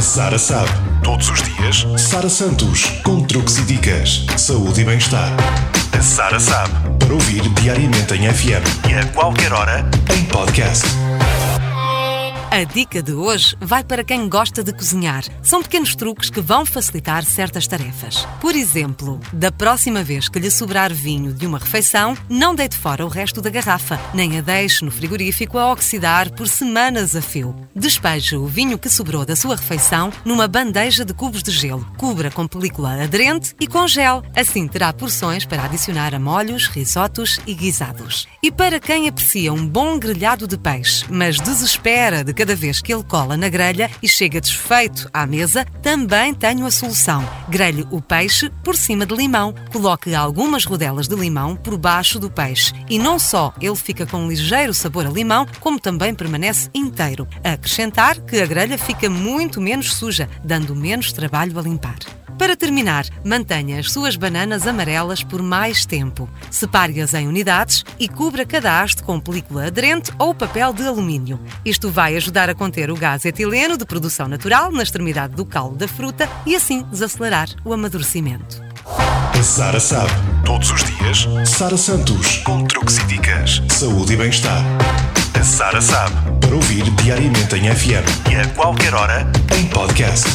A Sara sabe. Todos os dias, Sara Santos, com truques e dicas, saúde e bem-estar. A Sara sabe. Para ouvir diariamente em FM e a qualquer hora em podcast. A dica de hoje vai para quem gosta de cozinhar. São pequenos truques que vão facilitar certas tarefas. Por exemplo, da próxima vez que lhe sobrar vinho de uma refeição, não deite fora o resto da garrafa, nem a deixe no frigorífico a oxidar por semanas a fio. Despeje o vinho que sobrou da sua refeição numa bandeja de cubos de gelo. Cubra com película aderente e congele. Assim terá porções para adicionar a molhos, risotos e guisados. E para quem aprecia um bom grelhado de peixe, mas desespera de cada vez que ele cola na grelha e chega desfeito à mesa, também tenho a solução. Grelhe o peixe por cima de limão. Coloque algumas rodelas de limão por baixo do peixe. E não só ele fica com um ligeiro sabor a limão, como também permanece inteiro. Acrescentar que a grelha fica muito menos suja, dando menos trabalho a limpar. Para terminar, mantenha as suas bananas amarelas por mais tempo. Separe-as em unidades e cubra cada haste com película aderente ou papel de alumínio. Isto vai ajudar a conter o gás etileno de produção natural na extremidade do caule da fruta e assim desacelerar o amadurecimento. A Sara sabe. Todos os dias, Sara Santos, com truques e dicas, saúde e bem-estar. A Sara sabe. Para ouvir diariamente em FM e a qualquer hora em podcast.